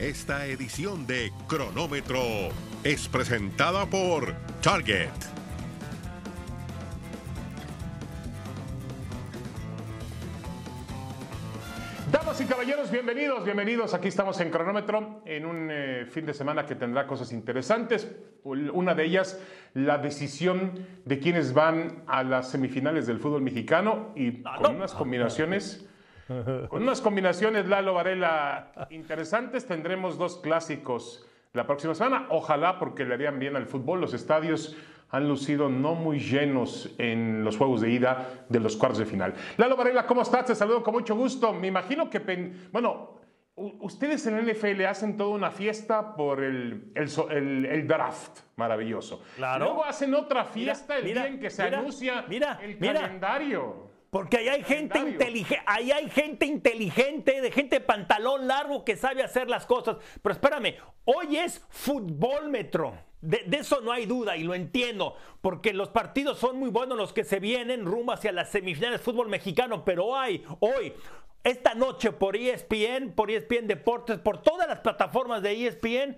Esta edición de Cronómetro es presentada por Target. Damas y caballeros, bienvenidos, bienvenidos. Aquí estamos en Cronómetro en un eh, fin de semana que tendrá cosas interesantes. Una de ellas, la decisión de quienes van a las semifinales del fútbol mexicano y con unas combinaciones, con unas combinaciones, Lalo Varela, interesantes. Tendremos dos clásicos la próxima semana. Ojalá porque le harían bien al fútbol. Los estadios han lucido no muy llenos en los juegos de ida de los cuartos de final. Lalo Varela, ¿cómo estás? Te saludo con mucho gusto. Me imagino que, bueno, ustedes en el NFL hacen toda una fiesta por el, el, draft maravilloso. Claro. Luego hacen otra fiesta el día en que se anuncia el calendario. Porque ahí hay gente inteligente, ahí hay gente inteligente, de gente de pantalón largo que sabe hacer las cosas. Pero espérame, hoy es futbolmetro. De, de, eso no hay duda y lo entiendo, porque los partidos son muy buenos los que se vienen rumbo hacia las semifinales de fútbol mexicano, pero hay hoy, esta noche por ESPN, por ESPN Deportes, por todas las plataformas de ESPN,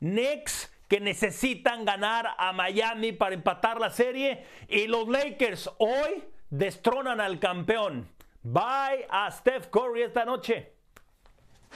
Knicks que necesitan ganar a Miami para empatar la serie y los Lakers hoy destronan al campeón. Bye a Steph Curry esta noche.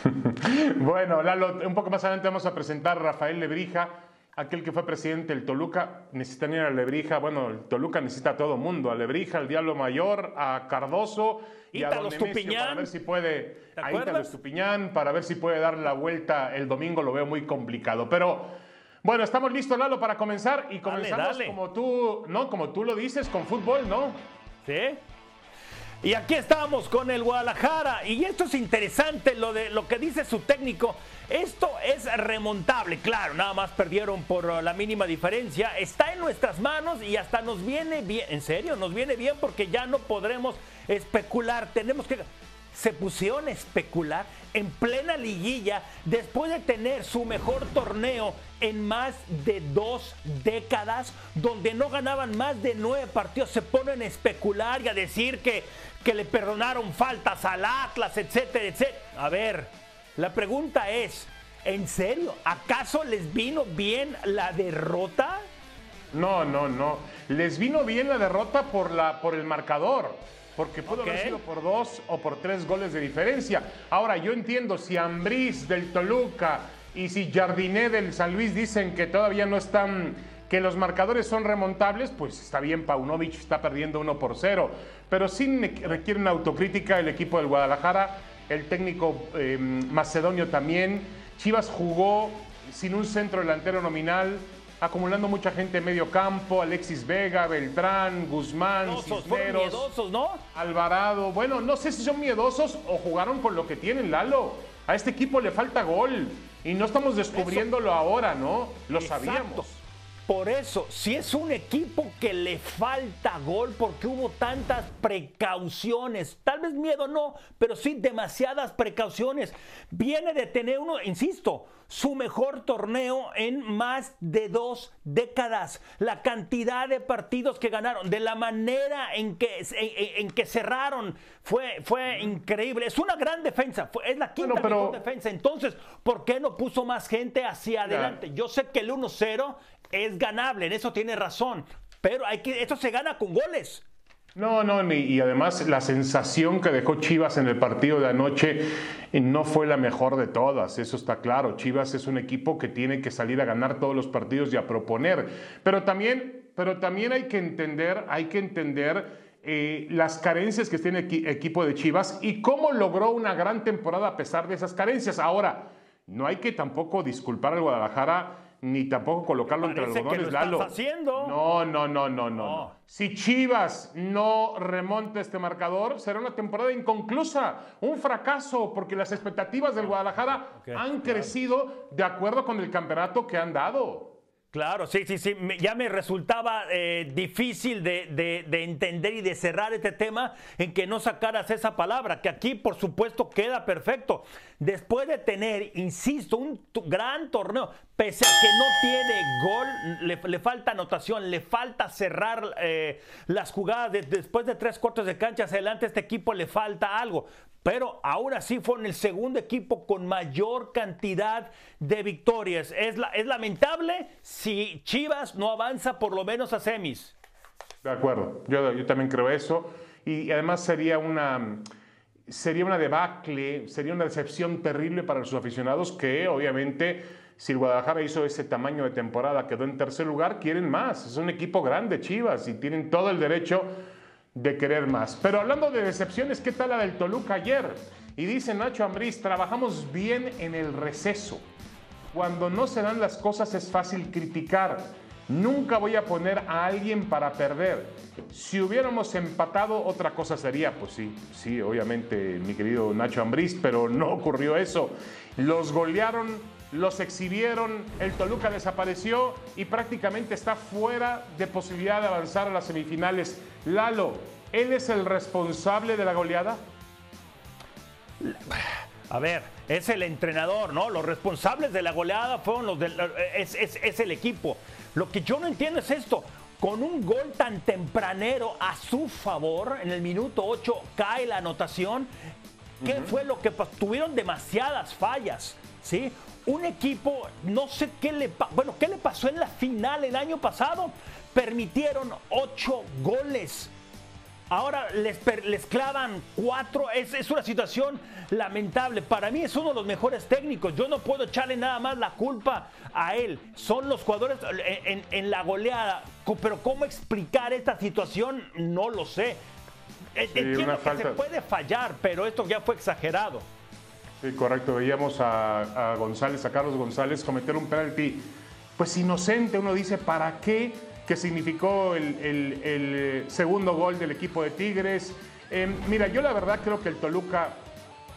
bueno, Lalo, un poco más adelante vamos a presentar a Rafael Lebrija, aquel que fue presidente del Toluca. Necesitan ir a Lebrija. Bueno, el Toluca necesita a todo mundo: a Lebrija, al Diablo Mayor, a Cardoso y a Don para ver si puede. A Ítalo Estupiñán, para ver si puede dar la vuelta el domingo. Lo veo muy complicado. Pero. Bueno, estamos listos, Lalo, para comenzar. Y comenzamos como tú, ¿no? Como tú lo dices, con fútbol, ¿no? ¿Sí? Y aquí estamos con el Guadalajara. Y esto es interesante lo de lo que dice su técnico. Esto es remontable, claro, nada más perdieron por la mínima diferencia. Está en nuestras manos y hasta nos viene bien. En serio, nos viene bien porque ya no podremos especular. Tenemos que se pusieron a especular en plena liguilla después de tener su mejor torneo en más de dos décadas, donde no ganaban más de nueve partidos, se ponen a especular y a decir que, que le perdonaron faltas al Atlas, etcétera, etcétera. A ver, la pregunta es, ¿en serio? ¿Acaso les vino bien la derrota? No, no, no. Les vino bien la derrota por, la, por el marcador porque pudo haber sido por dos o por tres goles de diferencia. Ahora, yo entiendo si Ambriz del Toluca y si Jardiné del San Luis dicen que todavía no están, que los marcadores son remontables, pues está bien, Paunovic está perdiendo uno por cero. Pero sí requiere una autocrítica el equipo del Guadalajara, el técnico eh, macedonio también. Chivas jugó sin un centro delantero nominal acumulando mucha gente en medio campo, Alexis Vega, Beltrán, Guzmán, miedosos, miedosos, ¿no? Alvarado. Bueno, no sé si son miedosos o jugaron con lo que tienen, Lalo. A este equipo le falta gol y no estamos descubriéndolo ahora, ¿no? Lo sabíamos. Por eso, si es un equipo que le falta gol porque hubo tantas precauciones, tal vez miedo no, pero sí demasiadas precauciones, viene de tener uno, insisto, su mejor torneo en más de dos décadas. La cantidad de partidos que ganaron, de la manera en que, en, que cerraron, fue, fue increíble. Es una gran defensa, es la quinta mejor defensa. Entonces, ¿por qué no puso más gente hacia adelante? Yo sé que el 1-0 es ganable, en eso tiene razón, pero hay que, esto se gana con goles. No, no, y además la sensación que dejó Chivas en el partido de anoche no fue la mejor de todas, eso está claro. Chivas es un equipo que tiene que salir a ganar todos los partidos y a proponer, pero también, pero también hay que entender, hay que entender eh, las carencias que tiene el equipo de Chivas y cómo logró una gran temporada a pesar de esas carencias. Ahora, no hay que tampoco disculpar al Guadalajara ni tampoco colocarlo entre algodones, Lalo. Haciendo. No, no, no, no, no, Si Chivas no remonta este marcador, será una temporada inconclusa, un fracaso, porque las expectativas del Guadalajara han crecido de acuerdo con el campeonato que han dado. Claro, sí, sí, sí. Ya me resultaba eh, difícil de, entender y de cerrar este tema en que no sacaras esa palabra, que aquí por supuesto queda perfecto. Después de tener, insisto, un gran torneo, pese a que no tiene gol, le, falta anotación, le falta cerrar eh, las jugadas después de tres cuartos de cancha hacia adelante, este equipo le falta algo. Pero ahora sí fueron el segundo equipo con mayor cantidad de victorias. Es, lamentable si Chivas no avanza por lo menos a semis. De acuerdo, yo también creo eso. Y además sería una sería una debacle, sería una decepción terrible para sus aficionados que obviamente si el Guadalajara hizo ese tamaño de temporada, quedó en tercer lugar, quieren más. Es un equipo grande, Chivas, y tienen todo el derecho de querer más. Pero hablando de decepciones, ¿qué tal la del Toluca ayer? Y dice Nacho Ambriz, trabajamos bien en el receso. Cuando no se dan las cosas es fácil criticar. Nunca voy a poner a alguien para perder. Si hubiéramos empatado, otra cosa sería, pues sí, sí, obviamente, mi querido Nacho Ambriz, pero no ocurrió eso. Los golearon, los exhibieron, el Toluca desapareció y prácticamente está fuera de posibilidad de avanzar a las semifinales. Lalo, ¿él es el responsable de la goleada? A ver, es el entrenador, ¿no? Los responsables de la goleada fueron los del, es, el equipo. Lo que yo no entiendo es esto. Con un gol tan tempranero a su favor, en el minuto 8 cae la anotación. ¿Qué fue lo que Tuvieron demasiadas fallas, ¿sí? Un equipo, no sé qué le, bueno, ¿qué le pasó en la final el año pasado? Permitieron ocho goles Ahora les, les clavan cuatro. Es, es, una situación lamentable. Para mí es uno de los mejores técnicos. Yo no puedo echarle nada más la culpa a él. Son los jugadores en, la goleada. Pero cómo explicar esta situación, no lo sé. Entiendo que se puede fallar, pero esto ya fue exagerado. Sí, correcto. Veíamos a, a González, a Carlos González, cometer un penalti. Pues inocente, uno dice, ¿para qué? Que significó el, eh, segundo gol del equipo de Tigres. Em, mira, yo la verdad creo que el Toluca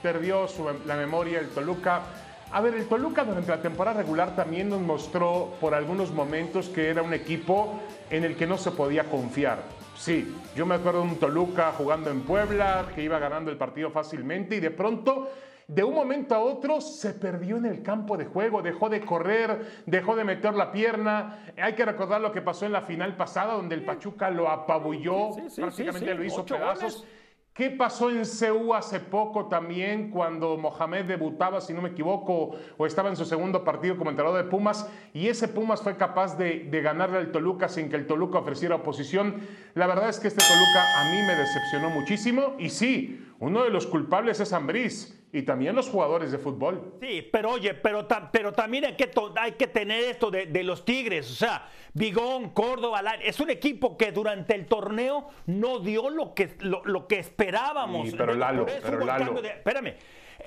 perdió la memoria, el Toluca... A ver, el Toluca durante la temporada regular también nos mostró por algunos momentos que era un equipo en el que no se podía confiar. Sí, yo me acuerdo de un Toluca jugando en Puebla, que iba ganando el partido fácilmente y de pronto de un momento a otro se perdió en el campo de juego, dejó de correr, dejó de meter la pierna. Hay que recordar lo que pasó en la final pasada, donde el Pachuca lo apabulló, prácticamente lo hizo pedazos. ¿Qué pasó en CEU hace poco también cuando Mohamed debutaba, si no me equivoco, o estaba en su segundo partido como entrenador de Pumas y ese Pumas fue capaz de, de, ganarle al Toluca sin que el Toluca ofreciera oposición? La verdad es que este Toluca a mí me decepcionó muchísimo y sí, uno de los culpables es Ambriz y también los jugadores de fútbol. Sí, pero oye, pero, pero también hay que, hay que tener esto de, los Tigres. O sea, Vigón, Córdoba, es un equipo que durante el torneo no dio lo que, lo, que esperábamos. pero Lalo, pero Lalo. espérame,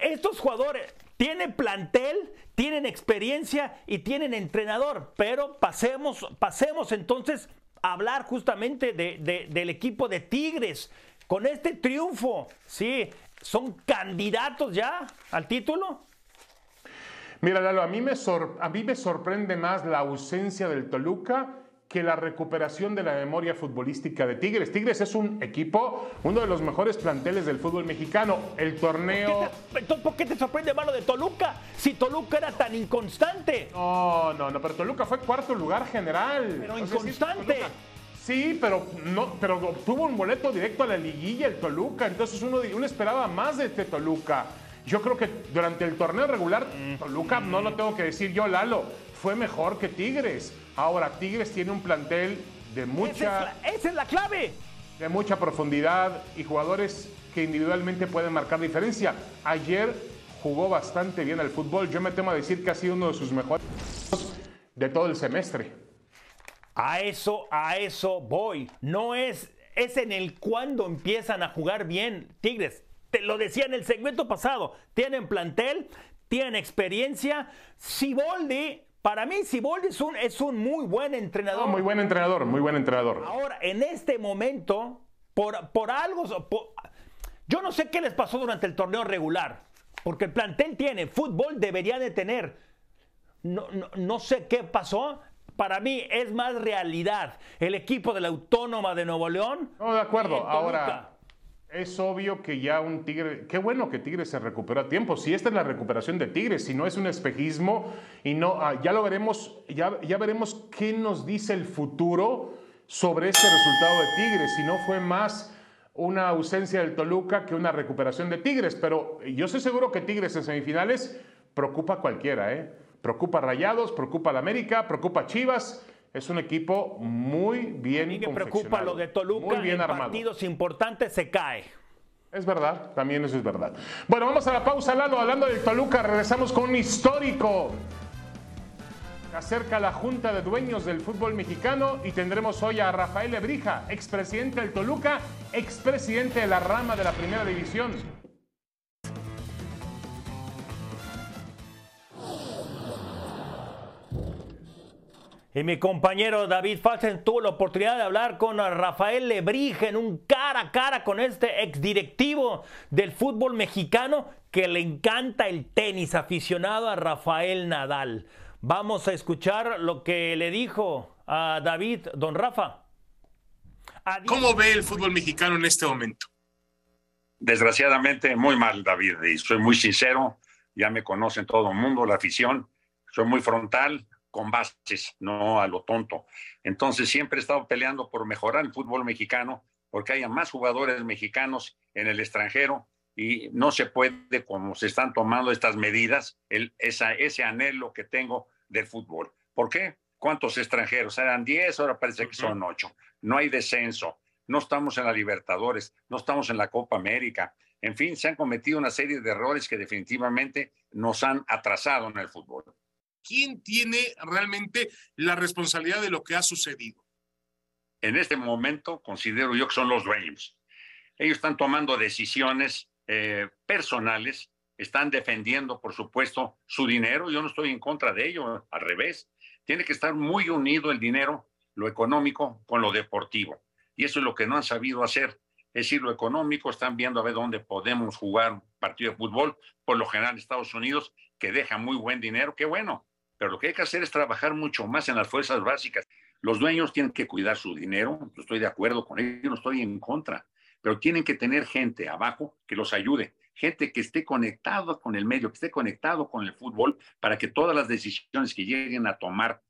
estos jugadores tienen plantel, tienen experiencia y tienen entrenador, pero pasemos, pasemos entonces a hablar justamente de, del equipo de Tigres. Con este triunfo, sí, son candidatos ya al título? Mira, Lalo, a mí, me a mí me sorprende más la ausencia del Toluca que la recuperación de la memoria futbolística de Tigres. Tigres es un equipo, uno de los mejores planteles del fútbol mexicano. El torneo. ¿Por qué te, sorprende más lo de Toluca? Si Toluca era tan inconstante. No, no, no, pero Toluca fue cuarto lugar general. Pero inconstante. Sí, pero no, pero tuvo un boleto directo a la liguilla el Toluca, entonces uno, uno esperaba más de este Toluca. Yo creo que durante el torneo regular, Toluca, no lo tengo que decir yo, Lalo, fue mejor que Tigres. Ahora, Tigres tiene un plantel de mucha. Esa es la, clave. De mucha profundidad y jugadores que individualmente pueden marcar diferencia. Ayer jugó bastante bien al fútbol. Yo me temo a decir que ha sido uno de sus mejores de todo el semestre. A eso, a eso voy. No es, es en el cuando empiezan a jugar bien. Tigres, te lo decía en el segmento pasado, tienen plantel, tienen experiencia. Siboldi, para mí Siboldi es un, es un muy buen entrenador. muy buen entrenador, muy buen entrenador. Ahora, en este momento, por, por algo, yo no sé qué les pasó durante el torneo regular, porque el plantel tiene, fútbol debería de tener. No, no, no sé qué pasó, para mí es más realidad el equipo de la Autónoma de Nuevo León. No, de acuerdo. Ahora, Es obvio que ya un Tigre, qué bueno que Tigre se recupera a tiempo. Si esta es la recuperación de Tigre, si no es un espejismo y no, ah, ya lo veremos, ya, ya veremos qué nos dice el futuro sobre este resultado de Tigre. Si no fue más una ausencia del Toluca que una recuperación de Tigres, pero yo estoy seguro que Tigres en semifinales preocupa a cualquiera, ¿eh? Preocupa a Rayados, preocupa la América, preocupa a Chivas es un equipo muy bien y me preocupa lo de Toluca, muy bien en partidos importantes se cae. Es verdad, también eso es verdad. Bueno, vamos a la pausa, Lalo. Hablando del Toluca, regresamos con un histórico. Acerca la Junta de Dueños del Fútbol Mexicano y tendremos hoy a Rafael Ebrija, expresidente del Toluca, expresidente de la rama de la Primera División. Y mi compañero David Falsen tuvo la oportunidad de hablar con Rafael Lebrige en un cara a cara con este exdirectivo del fútbol mexicano que le encanta el tenis, aficionado a Rafael Nadal. Vamos a escuchar lo que le dijo a David, don Rafa. ¿Cómo ve el fútbol mexicano en este momento? Desgraciadamente, muy mal, David, y soy muy sincero, ya me conocen todo el mundo, la afición, soy muy frontal, con bases, no a lo tonto. Entonces siempre he estado peleando por mejorar el fútbol mexicano, porque haya más jugadores mexicanos en el extranjero y no se puede, como se están tomando estas medidas, el, esa, ese anhelo que tengo del fútbol. ¿Por qué? ¿Cuántos extranjeros? Eran 10, ahora parece que son 8. No hay descenso, no estamos en la Libertadores, no estamos en la Copa América. En fin, se han cometido una serie de errores que definitivamente nos han atrasado en el fútbol. ¿Quién tiene realmente la responsabilidad de lo que ha sucedido? En este momento considero yo que son los dueños. Ellos están tomando decisiones eh, personales, están defendiendo, por supuesto, su dinero. Yo no estoy en contra de ello, al revés. Tiene que estar muy unido el dinero, lo económico, con lo deportivo. Y eso es lo que no han sabido hacer. Es decir, lo económico, están viendo a ver dónde podemos jugar un partido de fútbol, por lo general Estados Unidos, que deja muy buen dinero, qué bueno, pero lo que hay que hacer es trabajar mucho más en las fuerzas básicas. Los dueños tienen que cuidar su dinero, estoy de acuerdo con ellos, no estoy en contra, pero tienen que tener gente abajo que los ayude, gente que esté conectada con el medio, que esté conectado con el fútbol, para que todas las decisiones que lleguen a tomar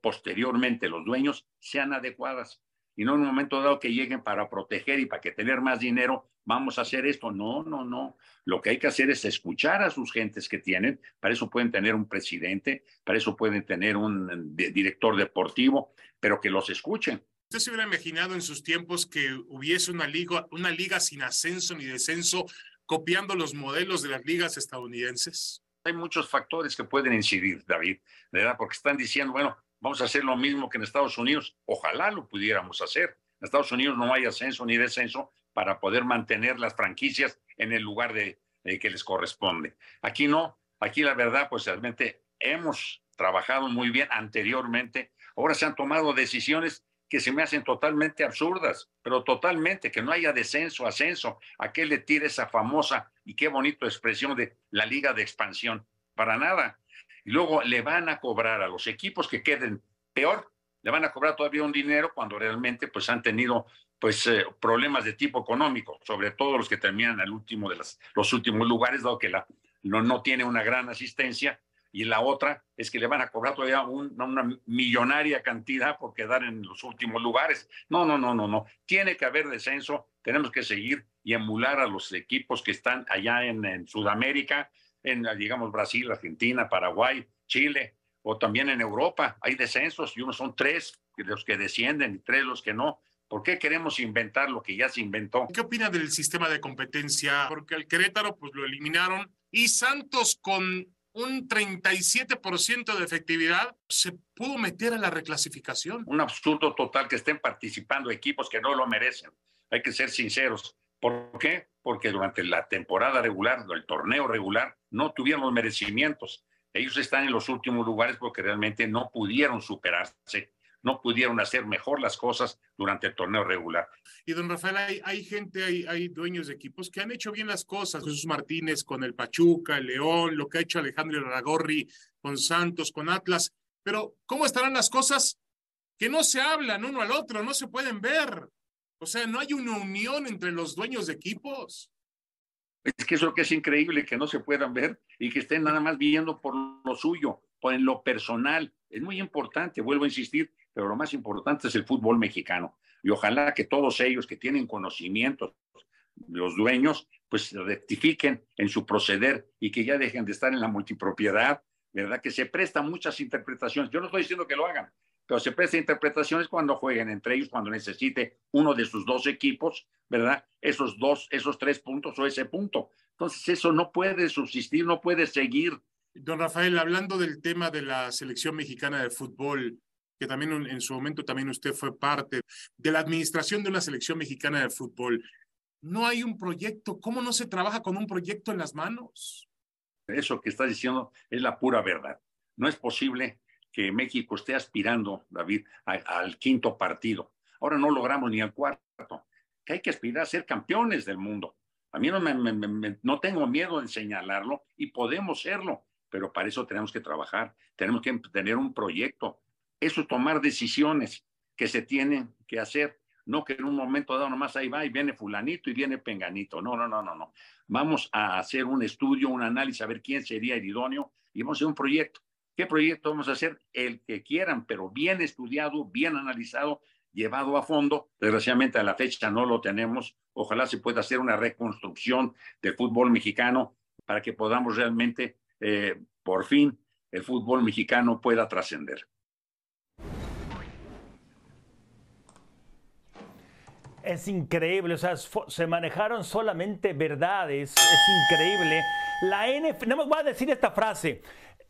posteriormente los dueños sean adecuadas y no en un momento dado que lleguen para proteger y para que tener más dinero, vamos a hacer esto. No, no, no. Lo que hay que hacer es escuchar a sus gentes que tienen. Para eso pueden tener un presidente, para eso pueden tener un director deportivo, pero que los escuchen. ¿Usted se hubiera imaginado en sus tiempos que hubiese una liga, una liga sin ascenso ni descenso, copiando los modelos de las ligas estadounidenses? Hay muchos factores que pueden incidir, David, ¿verdad? Porque están diciendo, bueno, vamos a hacer lo mismo que en Estados Unidos. Ojalá lo pudiéramos hacer. En Estados Unidos no hay ascenso ni descenso para poder mantener las franquicias en el lugar de, que les corresponde. Aquí no, aquí la verdad, pues realmente hemos trabajado muy bien anteriormente. Ahora se han tomado decisiones que se me hacen totalmente absurdas, pero totalmente, que no haya descenso, ascenso. ¿A qué le tira esa famosa y qué bonita expresión de la liga de expansión? Para nada y luego le van a cobrar a los equipos que queden peor, le van a cobrar todavía un dinero cuando realmente pues han tenido pues eh, problemas de tipo económico, sobre todo los que terminan al último de las, los últimos lugares, dado que la, no, no tiene una gran asistencia, y la otra es que le van a cobrar todavía una millonaria cantidad por quedar en los últimos lugares. No, no, no, no, no. Tiene que haber descenso, tenemos que seguir y emular a los equipos que están allá en, en Sudamérica, en, digamos, Brasil, Argentina, Paraguay, Chile, o también en Europa. Hay descensos y unos son tres los que descienden y tres los que no. ¿Por qué queremos inventar lo que ya se inventó? ¿Qué opina del sistema de competencia? Porque el Querétaro pues lo eliminaron y Santos con un 37% de efectividad se pudo meter a la reclasificación. Un absurdo total que estén participando equipos que no lo merecen. Hay que ser sinceros. ¿Por qué? Porque durante la temporada regular, el torneo regular, no tuvieron los merecimientos. Ellos están en los últimos lugares porque realmente no pudieron superarse, no pudieron hacer mejor las cosas durante el torneo regular. Y don Rafael, hay, gente, hay, dueños de equipos que han hecho bien las cosas. Jesús Martínez con el Pachuca, el León, lo que ha hecho Alejandro Aragorri con Santos, con Atlas. Pero, ¿cómo estarán las cosas que no se hablan uno al otro, no se pueden ver? O sea, no hay una unión entre los dueños de equipos. Es que eso que es increíble que no se puedan ver y que estén nada más viendo por lo suyo, por en lo personal. Es muy importante, vuelvo a insistir, pero lo más importante es el fútbol mexicano. Y ojalá que todos ellos que tienen conocimientos, los dueños, pues rectifiquen en su proceder y que ya dejen de estar en la multipropiedad, ¿verdad? Que se prestan muchas interpretaciones. Yo no estoy diciendo que lo hagan, pero se presta interpretaciones cuando jueguen entre ellos, cuando necesite uno de sus dos equipos, ¿verdad? Esos dos, esos tres puntos o ese punto. Entonces eso no puede subsistir, no puede seguir. Don Rafael, hablando del tema de la selección mexicana de fútbol, que también en su momento también usted fue parte de la administración de una selección mexicana de fútbol. No hay un proyecto. ¿Cómo no se trabaja con un proyecto en las manos? Eso que está diciendo es la pura verdad. No es posible que México esté aspirando, David, al quinto partido. Ahora no logramos ni al cuarto, que hay que aspirar a ser campeones del mundo. A mí no, tengo miedo en señalarlo y podemos serlo, pero para eso tenemos que trabajar, tenemos que tener un proyecto. Eso es tomar decisiones que se tienen que hacer, no que en un momento dado nomás ahí va y viene fulanito y viene penganito. No, no, no, no, no. Vamos a hacer un estudio, un análisis, a ver quién sería el idóneo y vamos a hacer un proyecto. ¿Qué proyecto vamos a hacer? El que quieran, pero bien estudiado, bien analizado, llevado a fondo. Desgraciadamente a la fecha no lo tenemos. Ojalá se pueda hacer una reconstrucción del fútbol mexicano para que podamos realmente, eh, por fin, el fútbol mexicano pueda trascender. Es increíble, o sea, se manejaron solamente verdades, es increíble. La NFL, no me voy a decir esta frase,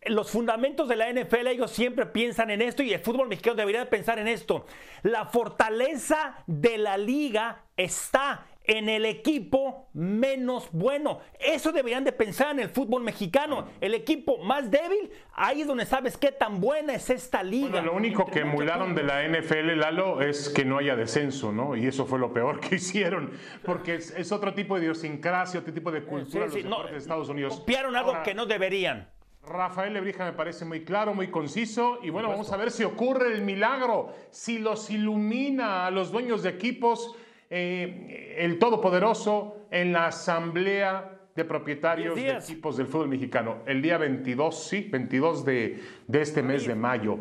los fundamentos de la NFL, ellos siempre piensan en esto y el fútbol mexicano debería pensar en esto. La fortaleza de la liga está en el equipo menos bueno. Eso deberían de pensar en el fútbol mexicano. El equipo más débil, ahí es donde sabes qué tan buena es esta liga. Bueno, lo único que emularon de la NFL, Lalo, es que no haya descenso, ¿no? Y eso fue lo peor que hicieron, porque es, otro tipo de idiosincrasia, otro tipo de cultura de Estados Unidos. Copiaron algo que no deberían. Rafael Lebrija me parece muy claro, muy conciso. Y bueno, vamos a ver si ocurre el milagro, si los ilumina a los dueños de equipos eh, el Todopoderoso en la Asamblea de Propietarios de Equipos del Fútbol Mexicano. El día 22, sí, 22 de, de este mes de mayo.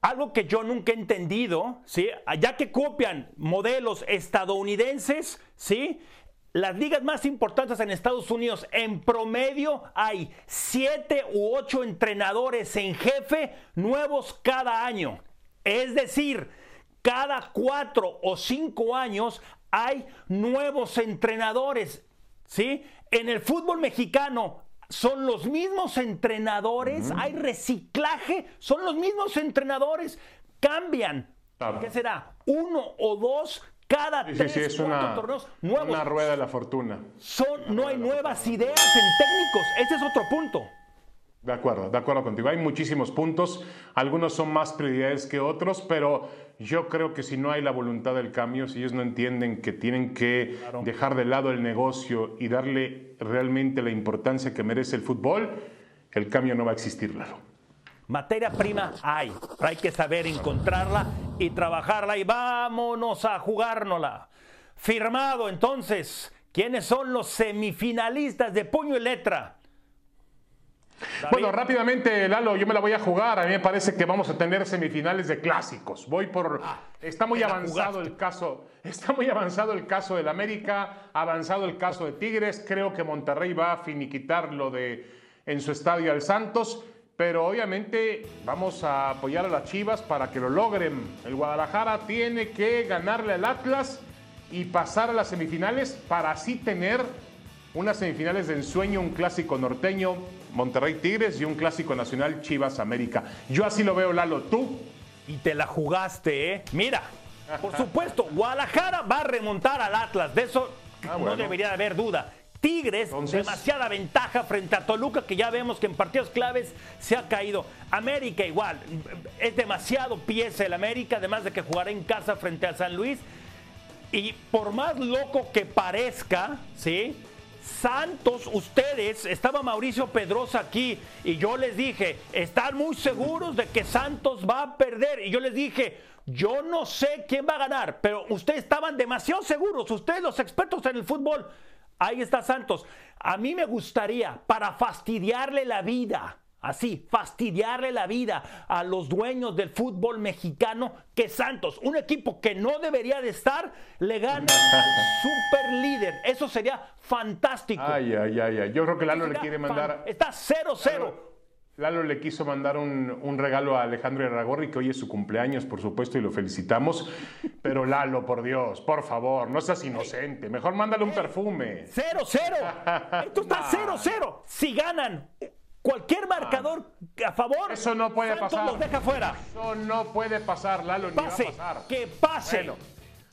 Algo que yo nunca he entendido, ¿sí? Ya que copian modelos estadounidenses, ¿sí? Las ligas más importantes en Estados Unidos, en promedio hay siete u ocho entrenadores en jefe nuevos cada año. Es decir, cada cuatro o cinco años hay nuevos entrenadores. ¿sí? En el fútbol mexicano son los mismos entrenadores, hay reciclaje, son los mismos entrenadores, cambian. ¿Qué será? Uno o dos cada tres, sí, es una, torneos nuevos. Una rueda de la fortuna. Son, no hay nuevas ideas en técnicos. Ese es otro punto. De acuerdo, de acuerdo contigo. Hay muchísimos puntos. Algunos son más prioridades que otros, pero yo creo que si no hay la voluntad del cambio, si ellos no entienden que tienen que dejar de lado el negocio y darle realmente la importancia que merece el fútbol, el cambio no va a existir, claro. Materia prima hay, hay que saber encontrarla y trabajarla y vámonos a jugárnosla. Firmado entonces, ¿quiénes son los semifinalistas de puño y letra? Bueno, rápidamente, Lalo, yo me la voy a jugar. A mí me parece que vamos a tener semifinales de clásicos. Voy por. Ah, está muy avanzado el caso. Está muy avanzado el caso del América, avanzado el caso de Tigres. Creo que Monterrey va a finiquitar lo de en su estadio al Santos pero obviamente vamos a apoyar a las Chivas para que lo logren. El Guadalajara tiene que ganarle al Atlas y pasar a las semifinales para así tener unas semifinales de ensueño, un clásico norteño, Monterrey Tigres y un clásico nacional Chivas América. Yo así lo veo, Lalo, tú. Y te la jugaste, ¿eh? Mira, por supuesto, Guadalajara va a remontar al Atlas, de eso ah, no debería haber duda. Tigres, demasiada ventaja frente a Toluca, que ya vemos que en partidos claves se ha caído. América igual, es demasiado pieza el América, además de que jugará en casa frente a San Luis. Y por más loco que parezca, ¿sí? Santos, ustedes, estaba Mauricio Pedrosa aquí y yo les dije, están muy seguros de que Santos va a perder. Y yo les dije, yo no sé quién va a ganar, pero ustedes estaban demasiado seguros, ustedes los expertos en el fútbol. Ahí está Santos. A mí me gustaría, para fastidiarle la vida, así, fastidiarle la vida a los dueños del fútbol mexicano, que Santos, un equipo que no debería de estar, le gane super líder. Eso sería fantástico. Ay, ay, ay, ay. Yo creo que Lalo le quiere mandar. Está 0-0. Lalo le quiso mandar un, un regalo a Alejandro Irragorri, que hoy es su cumpleaños, por supuesto, y lo felicitamos. Pero Lalo, por Dios, por favor, no seas inocente. Mejor mándale un perfume. 0-0. Esto está 0-0. Si ganan cualquier marcador a favor, Eso no puede Santos pasar. los deja fuera. Eso no puede pasar, Lalo, ni Pase, va a pasar. que pase. Bueno,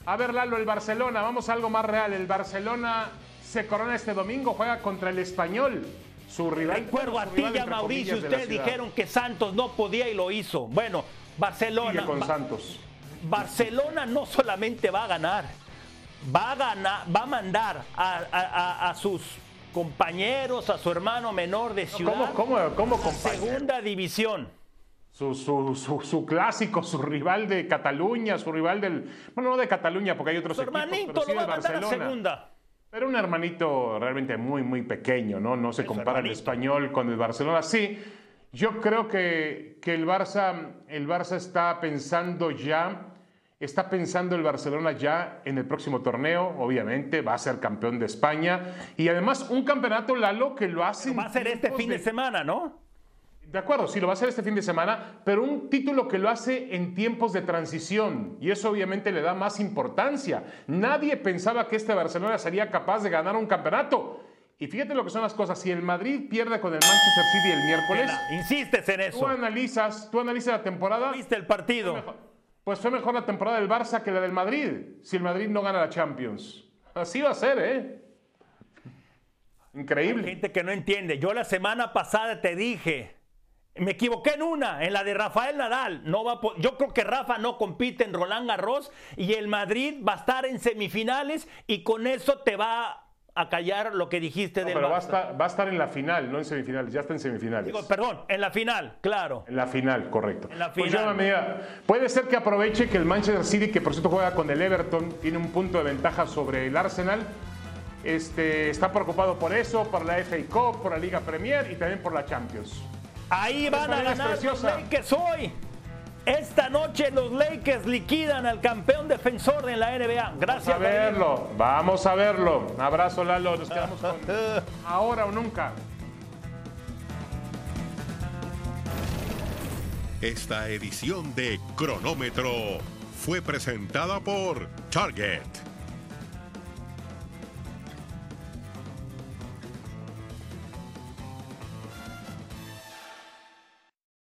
a ver, Lalo, el Barcelona, vamos a algo más real. El Barcelona se corona este domingo, juega contra el Español. Su rival. Recuerdo a ti y a Mauricio, ustedes dijeron que Santos no podía y lo hizo. Bueno, Barcelona. Con Santos. Barcelona no solamente va a ganar, va a ganar, va a mandar a, a- a- a sus compañeros, a su hermano menor de ciudad, ¿Cómo, cómo, segunda división. Su, su, su, su clásico, su rival de Cataluña, su rival del. Bueno, no de Cataluña, porque hay otros Su equipos, hermanito pero sí lo va a mandar a segunda. Pero un hermanito realmente muy, muy pequeño, ¿no? No se Es compara el hermanito. español con el Barcelona. Sí, yo creo que, que el, Barça, el Barça está pensando ya, está pensando el Barcelona ya en el próximo torneo, obviamente, va a ser campeón de España. Y además un campeonato, Lalo, que lo hace... Va a ser este fin de semana, ¿no? De acuerdo, sí, lo va a hacer este fin de semana, pero un título que lo hace en tiempos de transición y eso obviamente le da más importancia. Nadie pensaba que este Barcelona sería capaz de ganar un campeonato. Y fíjate lo que son las cosas, si el Madrid pierde con el Manchester City el miércoles, Insistes en tú eso. analizas, tú analizas la temporada, ¿Viste el partido? mejor- pues fue mejor la temporada del Barça que la del Madrid, si el Madrid no gana la Champions. Así va a ser, ¿eh? Increíble. Gente que no entiende. Yo la semana pasada te dije, me equivoqué en una, en la de Rafael Nadal. No va a yo creo que Rafa no compite en Roland Garros y el Madrid va a estar en semifinales y con eso te va a callar lo que dijiste No, del pero va a, estar, va a estar en la final, no en semifinales, ya está en semifinales. Digo, perdón, en la final, claro. En la final, correcto. En la Pues yo, mira, puede ser que aproveche que el Manchester City, que por cierto juega con el Everton, tiene un punto de ventaja sobre el Arsenal. Este, está preocupado por eso, por la FA Cup, por la Liga Premier y también por la Champions. Ahí van a ganar los. Lakers hoy. Esta noche los Lakers liquidan al campeón defensor de la NBA. Vamos Gracias. a David. verlo, vamos a verlo. Abrazo, Lalo, nos quedamos con ahora o nunca. Esta edición de Cronómetro fue presentada por Target